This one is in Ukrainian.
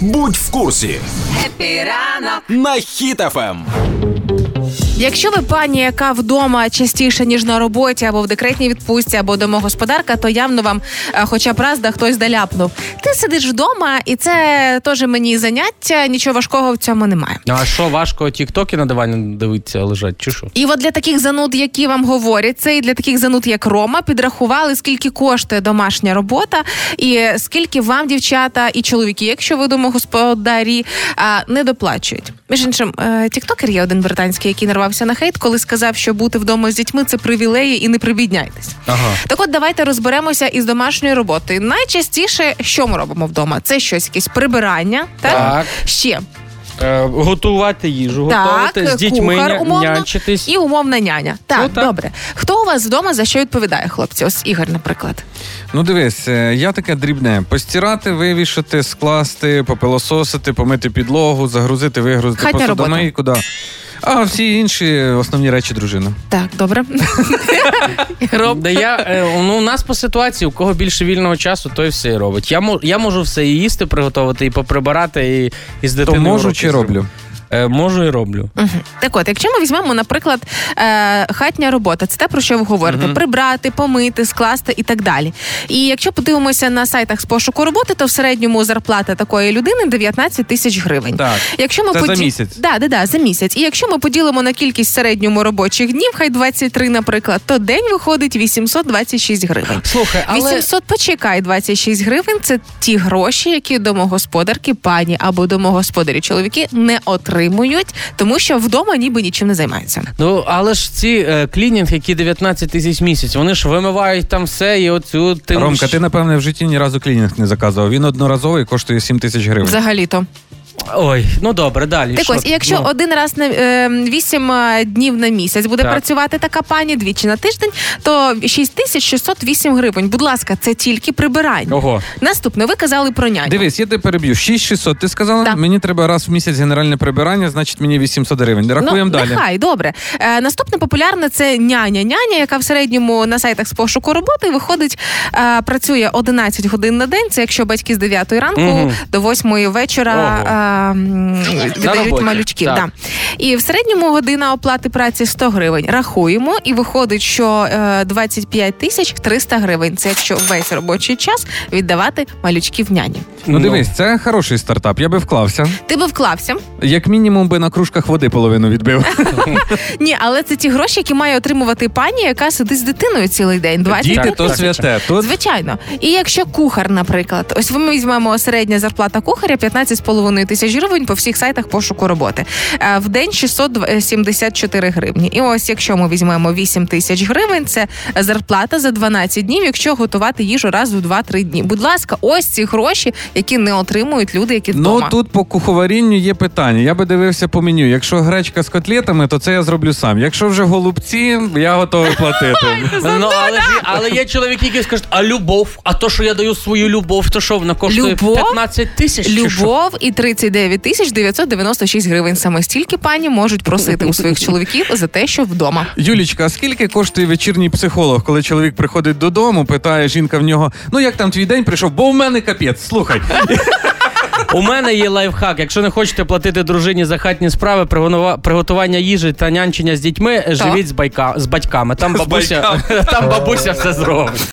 Будь в курсі Епіранок на Ем. Якщо ви пані, яка вдома частіше ніж на роботі, або в декретній відпустці, або домогосподарка, то явно вам, е, хоча б раз да хтось доляпнув. Ти сидиш вдома, і це теж мені заняття. Нічого важкого в цьому немає. А що важко тіктоки на дивані дивитися лежать, чи що? І от для таких зануд, які вам говорять, це і для таких зануд, як Рома, підрахували, скільки коштує домашня робота, і скільки вам, дівчата і чоловіки, якщо ви домогосподарі, не доплачують. Між іншим, е, тіктокер є один британський, який нарвався на хейт, коли сказав, що бути вдома з дітьми це привілеї і не прибідняйтесь. Ага. Так от давайте розберемося із домашньою роботою. Найчастіше, що ми робимо вдома? Це щось якесь прибирання, так? Так. Ще Е, готувати їжу, Так, готувати з дітьми, кухар, ня- умовно. нянчитись. і умовна няня. Так, Ну, так. добре. Хто у вас вдома за що відповідає, хлопці? Ось Ігор, наприклад. Ну дивись, е, я таке дрібне: постирати, вивішати, скласти, попилососити, помити підлогу, загрузити, вигрузити Хатня посудомийку. Да. А всі інші основні речі дружина. Так, добре. Роб. Да я, е, ну, у нас по ситуації, у кого більше вільного часу, той все і робить. Я, мо- я можу все і їсти приготувати, і поприбирати, і, і з То дитиною. можу уроки чи зробити. роблю? Е, можу і роблю. Мгм. Так от, якщо ми візьмемо, наприклад, е, хатня робота, це те, про що ви говорите: прибрати, помити, скласти і так далі. І якщо подивимося на сайтах з пошуку роботи, то в середньому зарплата такої людини 19 тисяч гривень. Так. Якщо ми Це за місяць. Да, да, да, за місяць. І якщо ми поділимо на кількість середньому робочих днів, хай 23, наприклад, то день виходить 826 гривень. Слухай, але 800 почекай 26 гривень. Це ті гроші, які домогосподарки, пані або домогосподарі чоловіки не отримують, тому що вдома ніби нічим не займаються. Ну, але ж ці е, клінінг, які 19 тисяч місяць, вони ж вимивають там все і оцю тим. Ромка, ти напевне в житті ні разу клінінг не заказував. Він одноразовий коштує 7 тисяч гривень. Взагалі-то. Ой, ну добре, далі. Так що? ось, і якщо Ну, один раз на е, 8 днів на місяць буде Так. працювати така пані двічі на тиждень, то 6608 гривень. Будь ласка, це тільки прибирання. Ого. Наступне, ви казали про няню. Дивись, я тебе переб'ю. 6600, ти сказала? Так. Мені треба раз в місяць генеральне прибирання, значить мені 800 гривень. Рахуємо ну, далі. Нехай, добре. Е, наступне популярне це няня. Няня, яка в середньому на сайтах з пошуку роботи виходить, е, працює 11 годин на день. Це якщо батьки з 9 ранку Мгм. до 8 вечора Ого. Е, м, малючків. так. Да. І в середньому година оплати праці 100 гривень. Рахуємо, і виходить, що е, 25 тисяч 300 гривень. Це якщо весь робочий час віддавати малючків няні. Ну дивись, це хороший стартап. Я би вклався. Ти би вклався. Як мінімум би на кружках води половину відбив. Ні, але це ті гроші, які має отримувати пані, яка сидить з дитиною цілий день. 20 Діти то святе. Тут Звичайно. І якщо кухар, наприклад, ось ми візьмемо середня зарплата кухаря 15,5 тисяч гривень по всіх сайтах пошуку роботи. Е, В день 674 гривні. І ось якщо ми візьмемо 8 тисяч гривень, це зарплата за 12 днів, якщо готувати їжу раз у 2-3 дні. Будь ласка, ось ці гроші, які не отримують люди, які Ну тут по куховарінню є питання. Я би дивився по меню. Якщо гречка з котлетами, то це я зроблю сам. Якщо вже голубці, я готовий платити. Ну, але, ж, але є чоловіки, які скажуть, а любов, а то, що я даю свою любов, то що вона коштує Любов? 15 тисяч? Любов і 39 тисяч 996 гривень. Саме стільки пані можуть просити у своїх чоловіків за те, що вдома. Юлічка, а скільки коштує вечірній психолог, коли чоловік приходить додому, питає жінка в нього: ну як там твій день прийшов? Бо в мене капець. Слухай, У мене є лайфхак. Якщо не хочете платити дружині за хатні справи, приготування їжі та нянчення з дітьми, живіть з, байка, з батьками. Там бабуся, там бабуся все зробить.